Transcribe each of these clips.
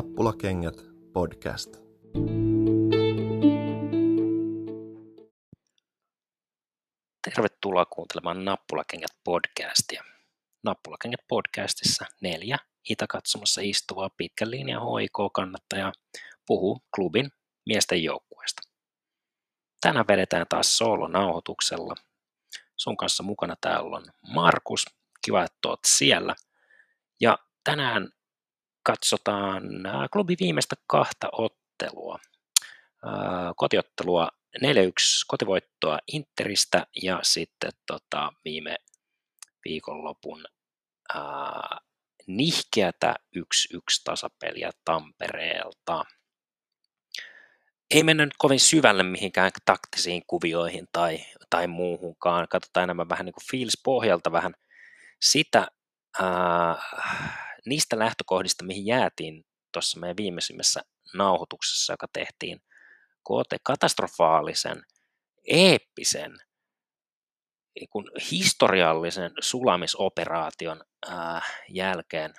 Nappulakengät podcast. Tervetuloa kuuntelemaan Nappulakengät podcastia. Nappulakengät podcastissa neljä itäkatsomassa istuvaa pitkän linjan HIK-kannattajaa puhuu klubin miesten joukkueesta. Tänään vedetään taas soolonauhoituksella. Sun kanssa mukana täällä on Markus. Kiva, että oot siellä. Ja tänään katsotaan klubin viimeistä kahta ottelua. Kotiottelua 4-1 kotivoittoa Interistä ja sitten tota, viime viikonlopun ää, nihkeätä 1-1 tasapeliä Tampereelta. Ei mennä nyt kovin syvälle mihinkään taktisiin kuvioihin tai, tai muuhunkaan. Katsotaan enemmän vähän niin kuin fiilispohjalta vähän sitä, ää, niistä lähtökohdista, mihin jäätiin tuossa meidän viimeisimmässä nauhoituksessa, joka tehtiin koote katastrofaalisen, eeppisen, kun historiallisen sulamisoperaation ää, jälkeen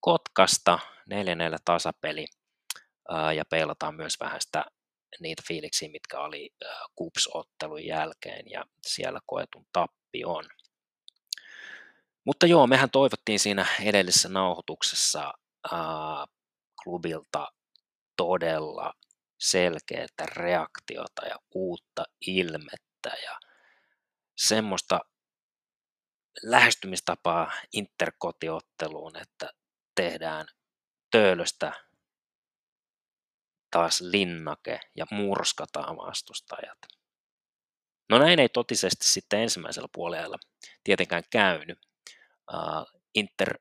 Kotkasta 4-4 tasapeli ää, ja peilataan myös vähän sitä niitä fiiliksiä, mitkä oli KUPS-ottelun jälkeen ja siellä koetun tappion. Mutta joo, mehän toivottiin siinä edellisessä nauhoituksessa ää, klubilta todella selkeää reaktiota ja uutta ilmettä ja semmoista lähestymistapaa interkotiotteluun, että tehdään töölöstä taas linnake ja murskataan vastustajat. No näin ei totisesti sitten ensimmäisellä puolella tietenkään käynyt. Inter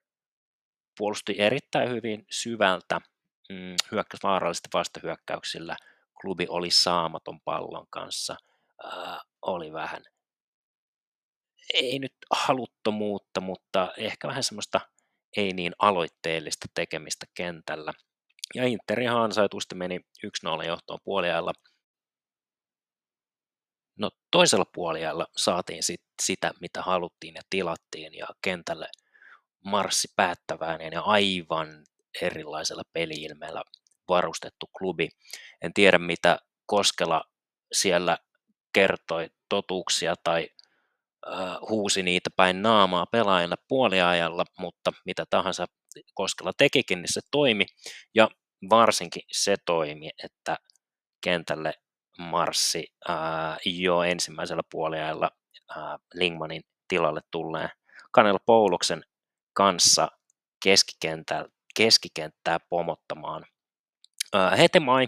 puolusti erittäin hyvin syvältä, mm, hyökkäsi vaarallisesti vastahyökkäyksillä, klubi oli saamaton pallon kanssa, oli vähän, ei nyt haluttomuutta, mutta ehkä vähän semmoista ei niin aloitteellista tekemistä kentällä. Ja Inter ihan ansaitusti meni 1-0 johtoon puoliajalla. No toisella puoliajalla saatiin sit sitä, mitä haluttiin ja tilattiin ja kentälle marssi päättäväinen ja aivan erilaisella peliilmeellä varustettu klubi. En tiedä, mitä Koskela siellä kertoi totuuksia tai äh, huusi niitä päin naamaa pelaajille puoliajalla, mutta mitä tahansa Koskela tekikin, niin se toimi. Ja varsinkin se toimi, että kentälle marssi ää, jo ensimmäisellä puoliajalla ää, Lingmanin tilalle tulleen Kanel Pouluksen kanssa keskikenttää, keskikenttää pomottamaan. Ää, Hetemai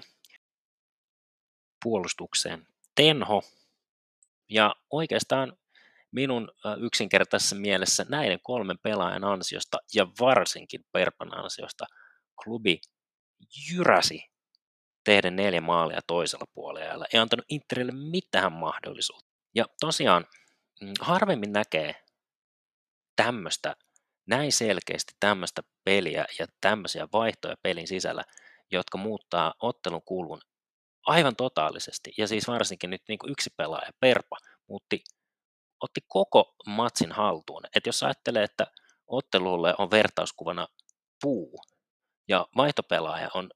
puolustukseen Tenho ja oikeastaan minun yksinkertaisessa mielessä näiden kolmen pelaajan ansiosta ja varsinkin Perpan ansiosta klubi jyräsi tehdä neljä maalia toisella puolella. Ei antanut Interille mitään mahdollisuutta. Ja tosiaan mm, harvemmin näkee tämmöistä, näin selkeästi tämmöistä peliä ja tämmöisiä vaihtoja pelin sisällä, jotka muuttaa ottelun kulun aivan totaalisesti. Ja siis varsinkin nyt niin kuin yksi pelaaja, Perpa, muutti, otti koko matsin haltuun. Että jos ajattelee, että ottelulle on vertauskuvana puu ja vaihtopelaaja on,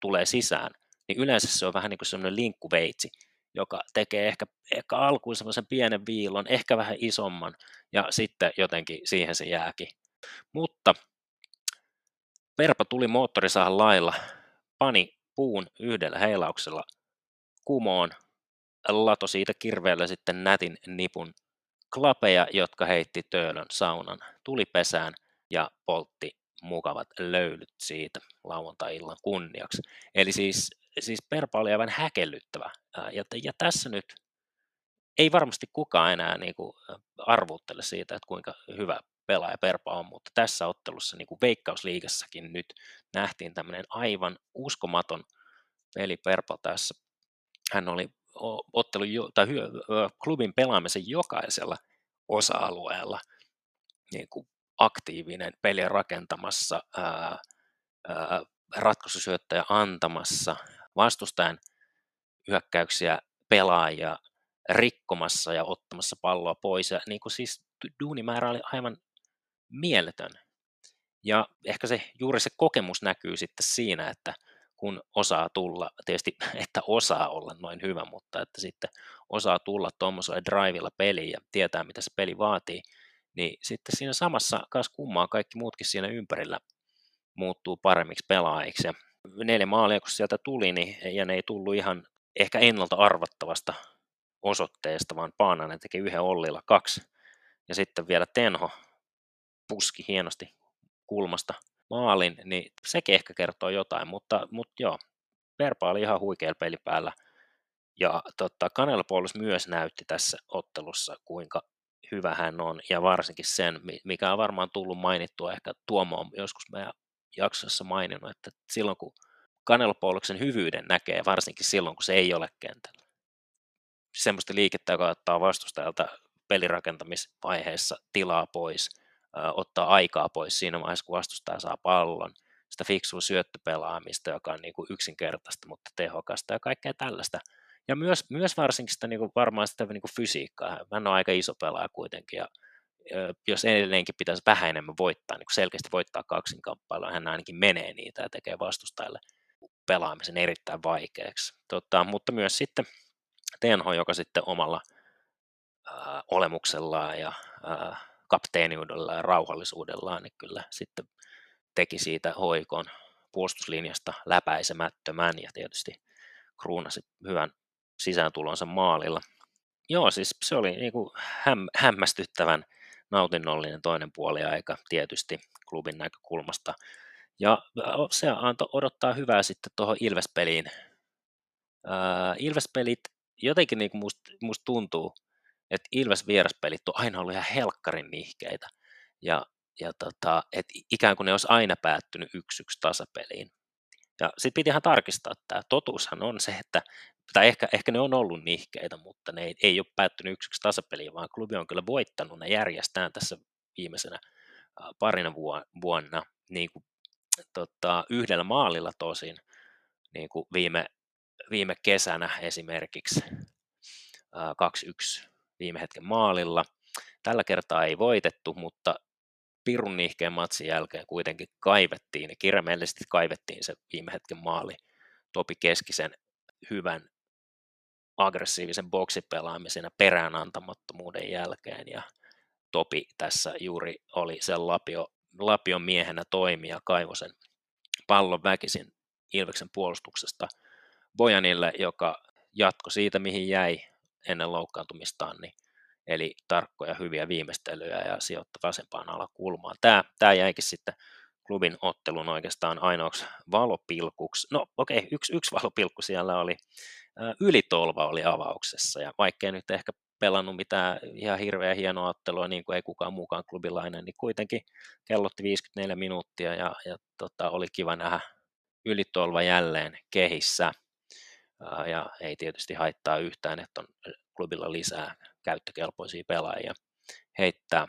tulee sisään, niin yleensä se on vähän niin kuin semmoinen linkkuveitsi, joka tekee ehkä, ehkä alkuun semmoisen pienen viilon, ehkä vähän isomman, ja sitten jotenkin siihen se jääkin. Mutta Perpa tuli moottorisahan lailla, pani puun yhdellä heilauksella kumoon, lato siitä kirveellä sitten nätin nipun klapeja, jotka heitti Töölön saunan tulipesään ja poltti mukavat löylyt siitä lauantai-illan kunniaksi. Eli siis siis Perpa oli aivan häkellyttävä. Ja, ja tässä nyt ei varmasti kukaan enää niin kuin arvuuttele siitä, että kuinka hyvä pelaaja Perpa on, mutta tässä ottelussa niin kuin Veikkausliigassakin nyt nähtiin tämmöinen aivan uskomaton peli Perpa tässä. Hän oli ottelu, tai klubin pelaamisen jokaisella osa-alueella niin kuin aktiivinen peli rakentamassa, ää, ää, ratkaisusyöttäjä antamassa, vastustajan hyökkäyksiä pelaajia rikkomassa ja ottamassa palloa pois. Ja niin kuin siis duunimäärä oli aivan mieletön. Ja ehkä se, juuri se kokemus näkyy sitten siinä, että kun osaa tulla, tietysti että osaa olla noin hyvä, mutta että sitten osaa tulla tuommoisella drivilla peliin ja tietää, mitä se peli vaatii, niin sitten siinä samassa kas kummaa kaikki muutkin siinä ympärillä muuttuu paremmiksi pelaajiksi. Ja neljä maalia, kun sieltä tuli, niin, ja ne ei tullut ihan ehkä ennalta arvattavasta osoitteesta, vaan Paananen teki yhden Ollilla kaksi. Ja sitten vielä Tenho puski hienosti kulmasta maalin, niin sekin ehkä kertoo jotain, mutta, mutta joo, Verpa oli ihan huikea peli päällä. Ja tota, myös näytti tässä ottelussa, kuinka hyvä hän on, ja varsinkin sen, mikä on varmaan tullut mainittua, ehkä Tuomo on joskus meidän jaksossa maininnut, että silloin kun Kanelpouluksen hyvyyden näkee, varsinkin silloin kun se ei ole kentällä. Semmoista liikettä, joka ottaa vastustajalta pelirakentamisvaiheessa tilaa pois – ottaa aikaa pois siinä vaiheessa, kun vastustaja saa pallon, sitä fiksua syöttöpelaamista, joka on niin kuin yksinkertaista, mutta tehokasta ja kaikkea tällaista. Ja myös, myös varsinkin sitä niin kuin varmaan sitä niin kuin fysiikkaa. Hän on aika iso pelaaja kuitenkin, ja jos edelleenkin pitäisi vähän enemmän voittaa, niin selkeästi voittaa kaksinkamppailua, hän ainakin menee niitä ja tekee vastustajalle pelaamisen erittäin vaikeaksi. Tota, mutta myös sitten Tenho, joka sitten omalla ää, olemuksellaan ja ää, kapteeniudella ja rauhallisuudellaan, niin kyllä sitten teki siitä hoikon puolustuslinjasta läpäisemättömän ja tietysti kruunasi hyvän sisääntulonsa maalilla. Joo, siis se oli niin kuin häm, hämmästyttävän nautinnollinen toinen puoli aika tietysti klubin näkökulmasta. Ja se antoi odottaa hyvää sitten tuohon Ilvespeliin. Ää, Ilvespelit jotenkin niin kuin musta, musta tuntuu, että Ilves vieraspelit on aina ollut ihan helkkarin nihkeitä. Ja, ja tota, et ikään kuin ne olisi aina päättynyt yksi yksi tasapeliin. Ja sitten piti ihan tarkistaa, että totuushan on se, että tai ehkä, ehkä ne on ollut nihkeitä, mutta ne ei, ei ole päättynyt yksi yksi tasapeliin, vaan klubi on kyllä voittanut ne järjestään tässä viimeisenä parina vuonna niin kuin, tota, yhdellä maalilla tosin, niin kuin viime, viime kesänä esimerkiksi 2-1 viime hetken maalilla. Tällä kertaa ei voitettu, mutta pirun nihkeen matsin jälkeen kuitenkin kaivettiin ja kirjaimellisesti kaivettiin se viime hetken maali. Topi Keskisen hyvän aggressiivisen boksipelaamisen ja peräänantamattomuuden jälkeen ja Topi tässä juuri oli sen lapio, lapion miehenä toimija kaivosen pallon väkisin Ilveksen puolustuksesta Bojanille, joka jatko siitä, mihin jäi ennen loukkaantumistaan, niin, eli tarkkoja hyviä viimeistelyjä ja sijoitta vasempaan alakulmaan. Tämä, tämä jäikin sitten klubin ottelun oikeastaan ainoaksi valopilkuksi. No okei, okay, yksi, yksi valopilkku siellä oli, ylitolva oli avauksessa, ja vaikkei nyt ehkä pelannut mitään ihan hirveä hienoa ottelua, niin kuin ei kukaan muukaan klubilainen, niin kuitenkin kellotti 54 minuuttia, ja, ja tota, oli kiva nähdä ylitolva jälleen kehissä ja ei tietysti haittaa yhtään, että on klubilla lisää käyttökelpoisia pelaajia heittää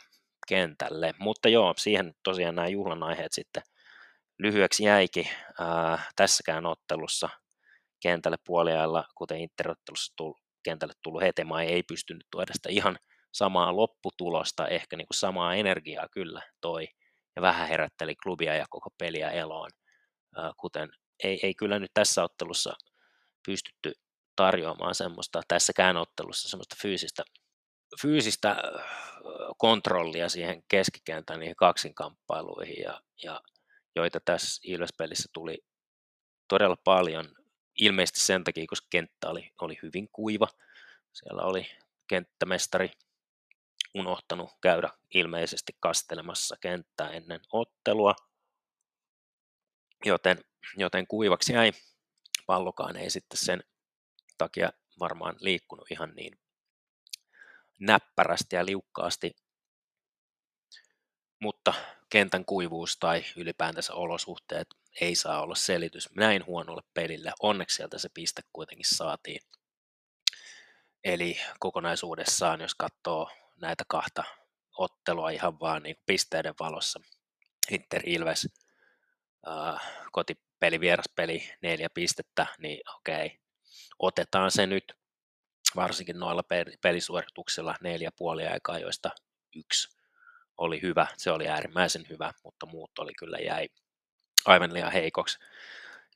kentälle. Mutta joo, siihen tosiaan nämä juhlan aiheet sitten lyhyeksi jäikin ää, tässäkään ottelussa kentälle puoliajalla, kuten interottelussa tullut, kentälle tullut Hetema ei pystynyt tuoda sitä ihan samaa lopputulosta, ehkä niin kuin samaa energiaa kyllä toi, ja vähän herätteli klubia ja koko peliä eloon, ää, kuten ei, ei kyllä nyt tässä ottelussa pystytty tarjoamaan semmoista tässäkään ottelussa semmoista fyysistä, fyysistä kontrollia siihen keskikentän niihin kaksinkamppailuihin, ja, ja joita tässä Ilves-pelissä tuli todella paljon, ilmeisesti sen takia, koska kenttä oli, oli hyvin kuiva. Siellä oli kenttämestari unohtanut käydä ilmeisesti kastelemassa kenttää ennen ottelua, joten, joten kuivaksi jäi. Pallokaan ei sitten sen takia varmaan liikkunut ihan niin näppärästi ja liukkaasti, mutta kentän kuivuus tai ylipäätänsä olosuhteet ei saa olla selitys näin huonolle pelille. Onneksi sieltä se piste kuitenkin saatiin. Eli kokonaisuudessaan, jos katsoo näitä kahta ottelua ihan vaan niin pisteiden valossa, Inter Ilves, koti peli, vieraspeli, neljä pistettä, niin okei, otetaan se nyt, varsinkin noilla pelisuorituksilla neljä puoli aikaa, joista yksi oli hyvä, se oli äärimmäisen hyvä, mutta muut oli kyllä jäi aivan liian heikoksi.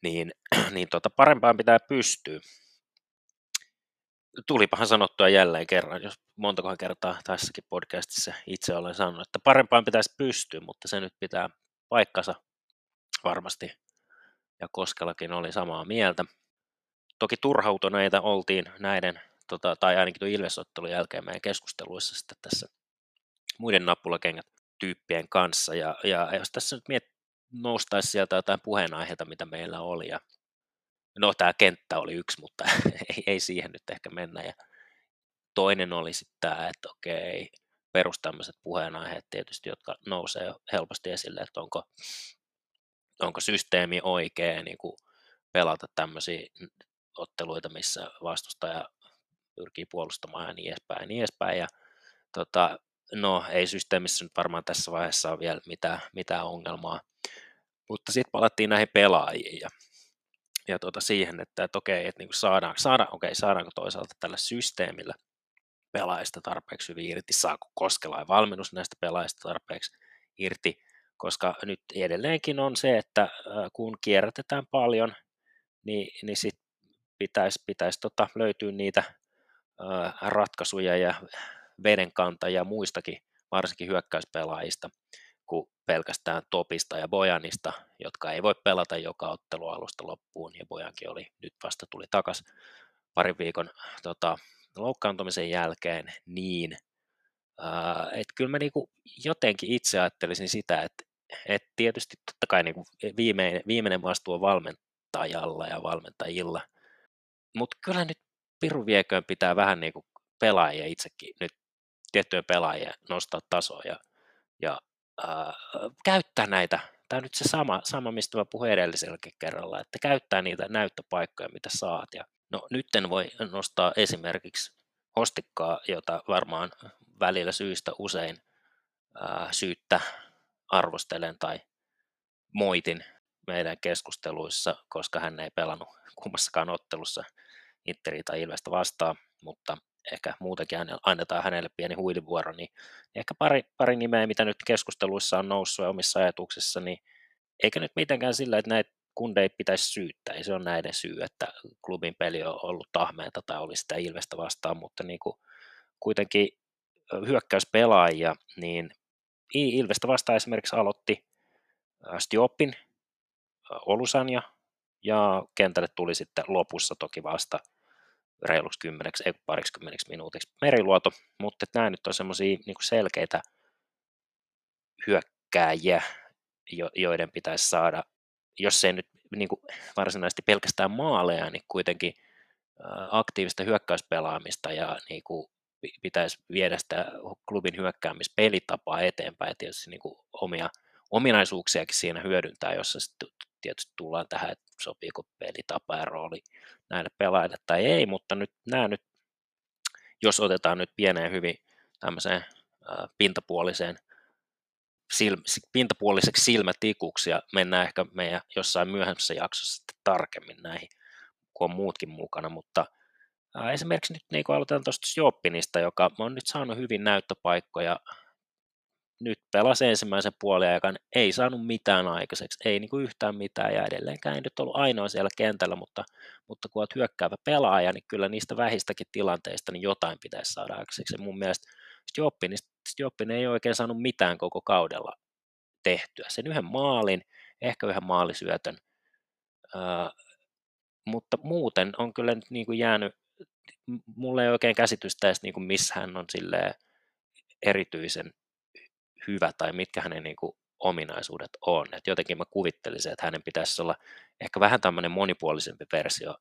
Niin, niin tota, parempaan pitää pystyä. Tulipahan sanottua jälleen kerran, jos montakohan kertaa tässäkin podcastissa itse olen sanonut, että parempaan pitäisi pystyä, mutta se nyt pitää paikkansa varmasti. Ja Koskelakin oli samaa mieltä. Toki turhautuneita oltiin näiden, tota, tai ainakin tuon Ilvesottelun jälkeen meidän keskusteluissa sitten tässä muiden nappulakengät tyyppien kanssa. Ja, ja jos tässä nyt miet, noustaisi sieltä jotain puheenaiheita, mitä meillä oli. Ja, no tämä kenttä oli yksi, mutta ei, ei siihen nyt ehkä mennä. Ja toinen oli sitten tämä, että okei, perus tämmöiset puheenaiheet tietysti, jotka nousee helposti esille, että onko, onko systeemi oikea niin kuin pelata tämmöisiä otteluita, missä vastustaja pyrkii puolustamaan ja niin edespäin ja niin edespäin. Ja, tota, no ei systeemissä nyt varmaan tässä vaiheessa ole vielä mitään, mitään ongelmaa. Mutta sitten palattiin näihin pelaajiin ja, ja tuota siihen, että, että okei, että niin saadaan, saadaan, okei, saadaanko toisaalta tällä systeemillä pelaajista tarpeeksi hyvin irti, saako Koskelain valmennus näistä pelaajista tarpeeksi irti, koska nyt edelleenkin on se, että kun kierrätetään paljon, niin, niin sit pitäisi pitäis tota, löytyä niitä ratkaisuja ja vedenkantajia muistakin, varsinkin hyökkäyspelaajista, kuin pelkästään Topista ja Bojanista, jotka ei voi pelata joka ottelu alusta loppuun, ja Bojankin oli nyt vasta tuli takas parin viikon tota, loukkaantumisen jälkeen, niin että kyllä mä niinku jotenkin itse ajattelisin sitä, että et tietysti totta kai niinku viimeinen, viimeinen vastuu on valmentajalla ja valmentajilla, mutta kyllä nyt Piru vieköön pitää vähän niinku pelaajia itsekin nyt tiettyjä pelaajia nostaa tasoa ja, ja ää, käyttää näitä, tämä on nyt se sama, sama mistä mä puhuin edelliselläkin kerralla, että käyttää niitä näyttöpaikkoja, mitä saat. Ja, no nyt voi nostaa esimerkiksi hostikkaa, jota varmaan välillä syystä usein ää, syyttä arvostelen tai moitin meidän keskusteluissa, koska hän ei pelannut kummassakaan ottelussa Interi tai Ilvestä vastaan, mutta ehkä muutenkin annetaan hänelle pieni huilivuoro, niin ehkä pari, pari nimeä, mitä nyt keskusteluissa on noussut ja omissa ajatuksissa, niin eikä nyt mitenkään sillä, että näitä kundeja pitäisi syyttää, ei se on näiden syy, että klubin peli on ollut tahmeenta tai oli sitä Ilvestä vastaan, mutta niin kuin kuitenkin hyökkäyspelaajia, niin Ilvestä vastaan esimerkiksi aloitti Stiopin, Olusania, ja kentälle tuli sitten lopussa toki vasta reiluksi kymmeneksi, ei parikymmeneksi minuutiksi. Meriluoto, mutta nämä nyt on semmoisia niin selkeitä hyökkääjiä, joiden pitäisi saada, jos ei nyt niin kuin varsinaisesti pelkästään maaleja, niin kuitenkin aktiivista hyökkäyspelaamista ja niin kuin pitäisi viedä sitä klubin hyökkäämispelitapaa eteenpäin, tietysti niin kuin omia ominaisuuksiakin siinä hyödyntää, jossa sitten tietysti tullaan tähän, että sopiiko pelitapa ja rooli näille pelaajille tai ei, mutta nyt nämä nyt, jos otetaan nyt pieneen hyvin tämmöiseen pintapuoliseen silm, pintapuoliseksi silmätikuksi ja mennään ehkä meidän jossain myöhemmässä jaksossa sitten tarkemmin näihin, kun on muutkin mukana, mutta esimerkiksi nyt niin aloitetaan tuosta Joppinista, joka on nyt saanut hyvin näyttöpaikkoja nyt pelasi ensimmäisen puoliajan, ei saanut mitään aikaiseksi, ei niin kuin yhtään mitään ja edelleenkään ei nyt ollut ainoa siellä kentällä, mutta, mutta kun olet hyökkäävä pelaaja, niin kyllä niistä vähistäkin tilanteista niin jotain pitäisi saada aikaiseksi. Ja mun mielestä Stjoppin, niin Stjoppin ei oikein saanut mitään koko kaudella tehtyä. Sen yhden maalin, ehkä yhden maalisyötön, uh, mutta muuten on kyllä nyt niin kuin jäänyt, mulle ei oikein käsitystä edes niin kuin missä hän on erityisen hyvä tai mitkä hänen niin kuin ominaisuudet on. Et jotenkin mä kuvittelisin, että hänen pitäisi olla ehkä vähän tämmöinen monipuolisempi versio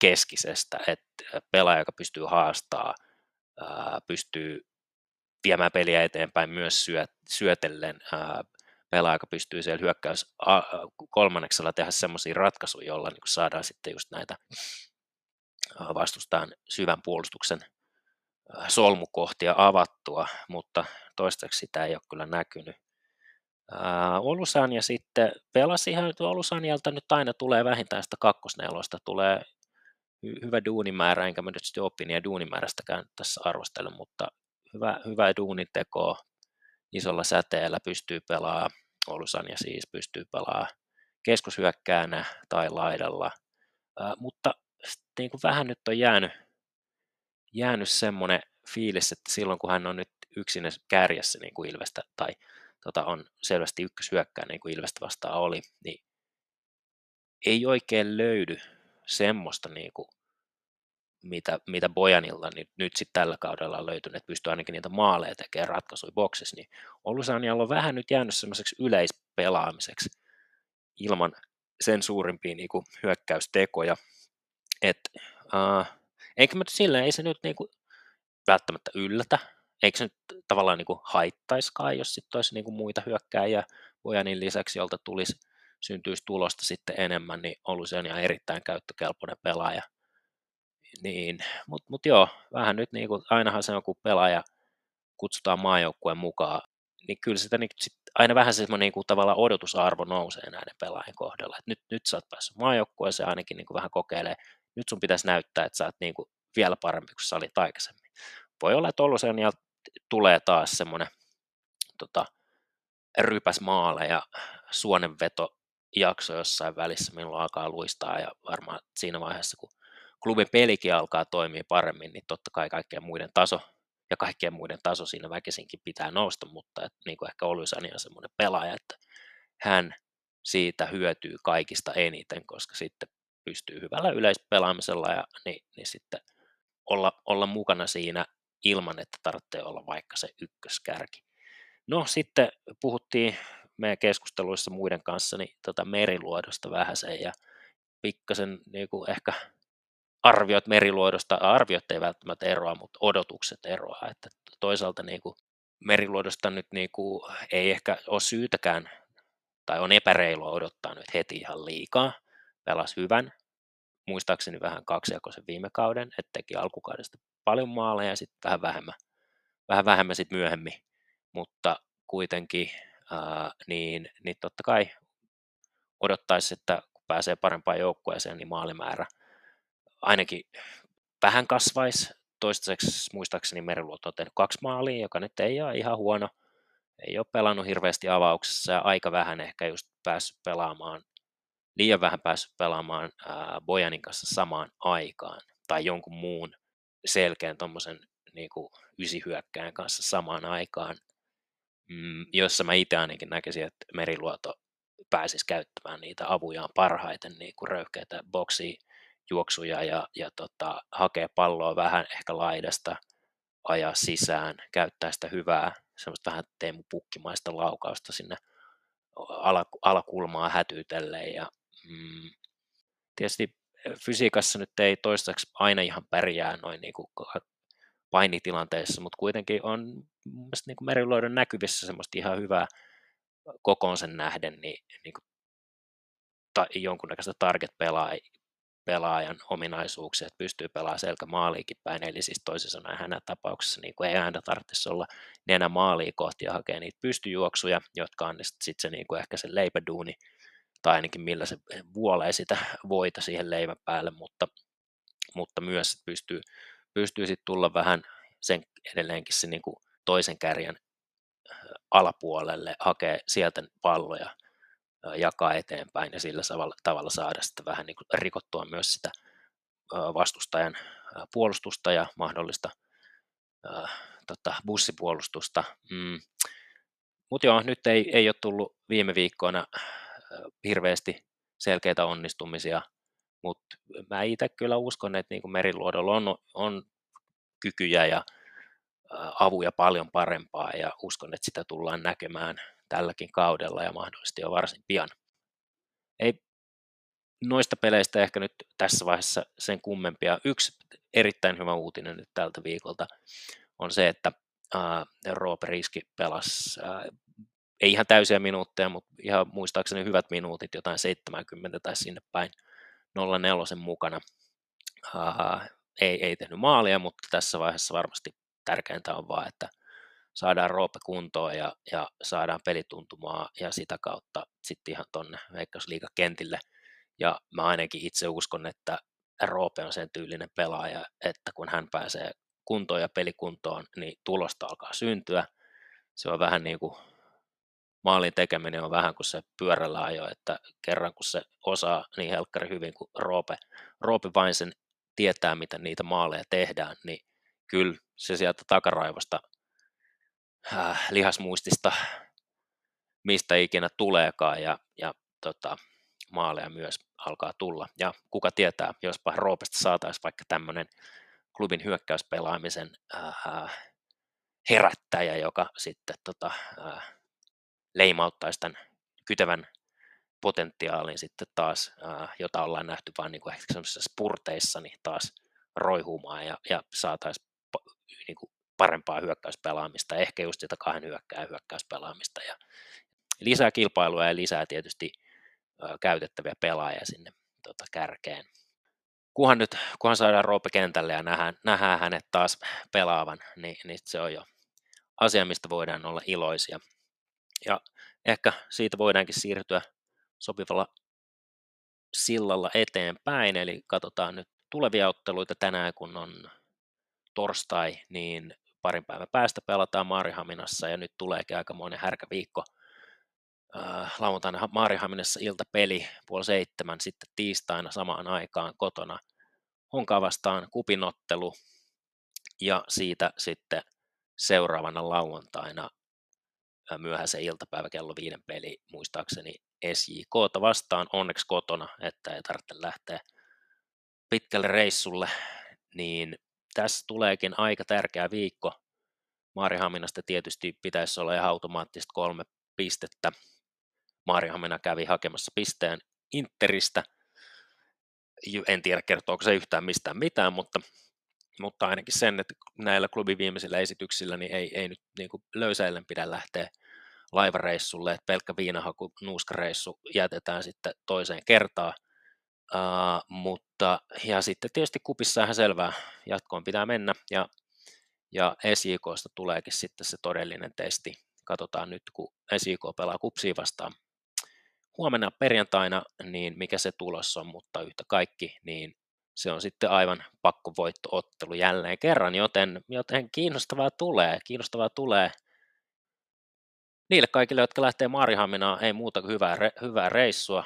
keskisestä, että pelaaja, joka pystyy haastaa, pystyy viemään peliä eteenpäin myös syö, syötellen, pelaaja, joka pystyy siellä hyökkäys kolmanneksella tehdä semmoisia ratkaisuja, joilla niin saadaan sitten just näitä vastustaan syvän puolustuksen solmukohtia avattua, mutta toistaiseksi sitä ei ole kyllä näkynyt. Olusan ja sitten pelasi ihan Olusanjalta nyt aina tulee vähintään sitä kakkosnelosta, tulee hyvä duunimäärä, enkä mä nyt ja duunimäärästäkään tässä arvostele, mutta hyvä, hyvä duuniteko, isolla säteellä pystyy pelaamaan, Olusania siis pystyy pelaamaan keskushyökkäänä tai laidalla, ää, mutta niin kuin vähän nyt on jäänyt, jäänyt semmoinen fiilis, että silloin kun hän on nyt yksin kärjessä niin kuin Ilvestä tai tota, on selvästi ykköshyökkää niin kuin Ilvestä vastaan oli, niin ei oikein löydy semmoista, niin kuin, mitä, mitä Bojanilla nyt, nyt sitten tällä kaudella on löytynyt, että pystyy ainakin niitä maaleja tekemään ratkaisuja boksissa, niin Olusanialla on vähän nyt jäänyt semmoiseksi yleispelaamiseksi ilman sen suurimpia niin kuin, hyökkäystekoja. Et, uh, eikä mä silleen, ei se nyt niin kuin, välttämättä yllätä, eikö se nyt tavallaan niin kuin haittaiskaan, jos sitten olisi niin kuin muita hyökkääjiä Bojanin lisäksi, jolta tulisi syntyisi tulosta sitten enemmän, niin ollut sen ja erittäin käyttökelpoinen pelaaja. Niin, mutta mut joo, vähän nyt niin kuin, ainahan se on, kun pelaaja kutsutaan maajoukkueen mukaan, niin kyllä sitä niin, sit aina vähän semmoinen niin tavallaan odotusarvo nousee näiden pelaajien kohdalla. Et nyt, nyt sä oot päässyt maajoukkueeseen ainakin niin kuin vähän kokeilee, nyt sun pitäisi näyttää, että sä oot niin kuin, vielä parempi kuin sä olit aikaisemmin. Voi olla, että Oulusen ja tulee taas semmoinen tota, rypäs maale ja suonenveto jakso jossain välissä, milloin alkaa luistaa ja varmaan siinä vaiheessa, kun klubin pelikin alkaa toimia paremmin, niin totta kai kaikkien muiden taso ja kaikkien muiden taso siinä väkisinkin pitää nousta, mutta et, niin kuin ehkä Olusani on semmoinen pelaaja, että hän siitä hyötyy kaikista eniten, koska sitten pystyy hyvällä yleispelaamisella ja niin, niin sitten olla, olla mukana siinä ilman, että tarvitsee olla vaikka se ykköskärki. No sitten puhuttiin meidän keskusteluissa muiden kanssa niin tota meriluodosta vähäsen ja pikkasen niin kuin ehkä arviot meriluodosta, arviot ei välttämättä eroa, mutta odotukset eroaa, että toisaalta niin kuin meriluodosta nyt niin kuin ei ehkä ole syytäkään tai on epäreilua odottaa nyt heti ihan liikaa, pelas hyvän, muistaakseni vähän kaksijakoisen viime kauden, että teki alkukaudesta paljon maaleja ja sitten vähän vähemmän, vähän vähemmän sitten myöhemmin, mutta kuitenkin ää, niin, niin totta kai odottaisi, että kun pääsee parempaan joukkueeseen, niin maalimäärä ainakin vähän kasvaisi. Toistaiseksi muistaakseni Meriluoto on tehnyt kaksi maalia, joka nyt ei ole ihan huono. Ei ole pelannut hirveästi avauksessa ja aika vähän ehkä just päässyt pelaamaan, liian vähän päässyt pelaamaan ää, Bojanin kanssa samaan aikaan tai jonkun muun selkeän tuommoisen niin ysihyökkään kanssa samaan aikaan, mm, jossa mä itse ainakin näkisin, että Meriluoto pääsisi käyttämään niitä avujaan parhaiten, niin kuin röyhkeitä boksi juoksuja ja, ja tota, hakee palloa vähän ehkä laidasta, ajaa sisään, käyttää sitä hyvää, semmoista vähän Teemu Pukkimaista laukausta sinne alakulmaa hätyytelleen ja mm, tietysti fysiikassa nyt ei toistaiseksi aina ihan pärjää noin niin kuin painitilanteessa, mutta kuitenkin on niin kuin meriluodon näkyvissä semmoista ihan hyvää kokoonsa nähden, niin, niin kuin ta, jonkunnäköistä target-pelaajan pelaajan ominaisuuksia, että pystyy pelaamaan selkä maaliikin päin, eli siis toisin sanoen hänen tapauksessa niin kuin ei aina tarvitse olla nenä maaliin kohti ja hakea niitä pystyjuoksuja, jotka on sitten se niin kuin ehkä se leipäduuni, tai ainakin millä se vuolee sitä voita siihen leivän päälle, mutta, mutta myös pystyy, pystyy sitten tulla vähän sen edelleenkin se niin kuin toisen kärjen alapuolelle, hakee sieltä palloja, jakaa eteenpäin ja sillä tavalla saada sitä vähän niin kuin rikottua myös sitä vastustajan puolustusta ja mahdollista tota, bussipuolustusta. Mm. Mutta joo, nyt ei, ei ole tullut viime viikkoina hirveästi selkeitä onnistumisia, mutta mä itse kyllä uskon, että niin kuin Meriluodolla on, on kykyjä ja avuja paljon parempaa ja uskon, että sitä tullaan näkemään tälläkin kaudella ja mahdollisesti jo varsin pian. Ei noista peleistä ehkä nyt tässä vaiheessa sen kummempia. Yksi erittäin hyvä uutinen nyt tältä viikolta on se, että Roope Riski pelasi ei ihan täysiä minuutteja, mutta ihan muistaakseni hyvät minuutit, jotain 70 tai sinne päin 04 mukana. Uh, ei, ei tehnyt maalia, mutta tässä vaiheessa varmasti tärkeintä on vaan, että saadaan Roope kuntoon ja, ja saadaan pelituntumaa ja sitä kautta sitten ihan tuonne Veikkausliigakentille. Ja mä ainakin itse uskon, että Roope on sen tyylinen pelaaja, että kun hän pääsee kuntoon ja pelikuntoon, niin tulosta alkaa syntyä. se on vähän niin kuin maalin tekeminen on vähän kuin se pyörällä ajo, että kerran kun se osaa niin helkkari hyvin kuin Roope, Roope vain sen tietää, miten niitä maaleja tehdään, niin kyllä se sieltä takaraivosta äh, lihasmuistista, mistä ikinä tuleekaan ja, ja tota, maaleja myös alkaa tulla. Ja kuka tietää, jospa Roopesta saataisiin vaikka tämmöinen klubin hyökkäyspelaamisen äh, herättäjä, joka sitten tota, äh, leimauttaisi tämän kytevän potentiaalin sitten taas, jota ollaan nähty vain niin kuin ehkä spurteissa, niin taas roihumaan ja, ja saataisiin niin parempaa hyökkäyspelaamista, ehkä just sitä kahden hyökkää hyökkäyspelaamista ja lisää kilpailua ja lisää tietysti käytettäviä pelaajia sinne tota, kärkeen. Kunhan nyt, kunhan saadaan Roope kentälle ja nähdään, nähdään hänet taas pelaavan, niin, niin se on jo asia, mistä voidaan olla iloisia. Ja ehkä siitä voidaankin siirtyä sopivalla sillalla eteenpäin, eli katsotaan nyt tulevia otteluita tänään, kun on torstai, niin parin päivän päästä pelataan Maarihaminassa ja nyt tuleekin aikamoinen härkäviikko. Äh, lauantaina Maarihaminassa iltapeli puoli seitsemän, sitten tiistaina samaan aikaan kotona Honkaa vastaan kupinottelu ja siitä sitten seuraavana lauantaina myöhäisen iltapäivä kello viiden peli muistaakseni SJK vastaan onneksi kotona, että ei tarvitse lähteä pitkälle reissulle, niin tässä tuleekin aika tärkeä viikko. Maarihaminasta tietysti pitäisi olla ihan automaattisesti kolme pistettä. Maarihamina kävi hakemassa pisteen Interistä. En tiedä, kertooko se yhtään mistään mitään, mutta, mutta ainakin sen, että näillä klubin viimeisillä esityksillä niin ei, ei nyt niin löysäillen pidä lähteä laivareissulle, että pelkkä viinahaku, nuuskareissu jätetään sitten toiseen kertaan. Uh, mutta, ja sitten tietysti kupissa ihan selvää, jatkoon pitää mennä, ja, ja SJKsta tuleekin sitten se todellinen testi. Katsotaan nyt, kun SJK pelaa kupsia vastaan huomenna perjantaina, niin mikä se tulos on, mutta yhtä kaikki, niin se on sitten aivan pakkovoittoottelu jälleen kerran, joten, joten kiinnostavaa tulee, kiinnostavaa tulee. Niille kaikille, jotka lähtee Maarihaminaan, ei muuta kuin hyvää, hyvää reissua,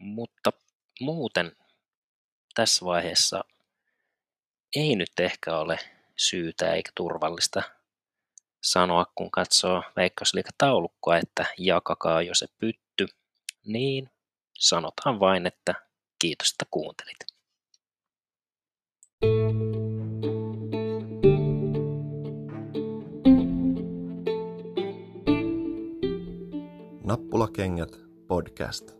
Mutta muuten tässä vaiheessa ei nyt ehkä ole syytä eikä turvallista sanoa, kun katsoo Veikkausliikataulukkoa, että jakakaa jo se pytty, niin sanotaan vain, että kiitos, että kuuntelit. Nappulakengät podcast.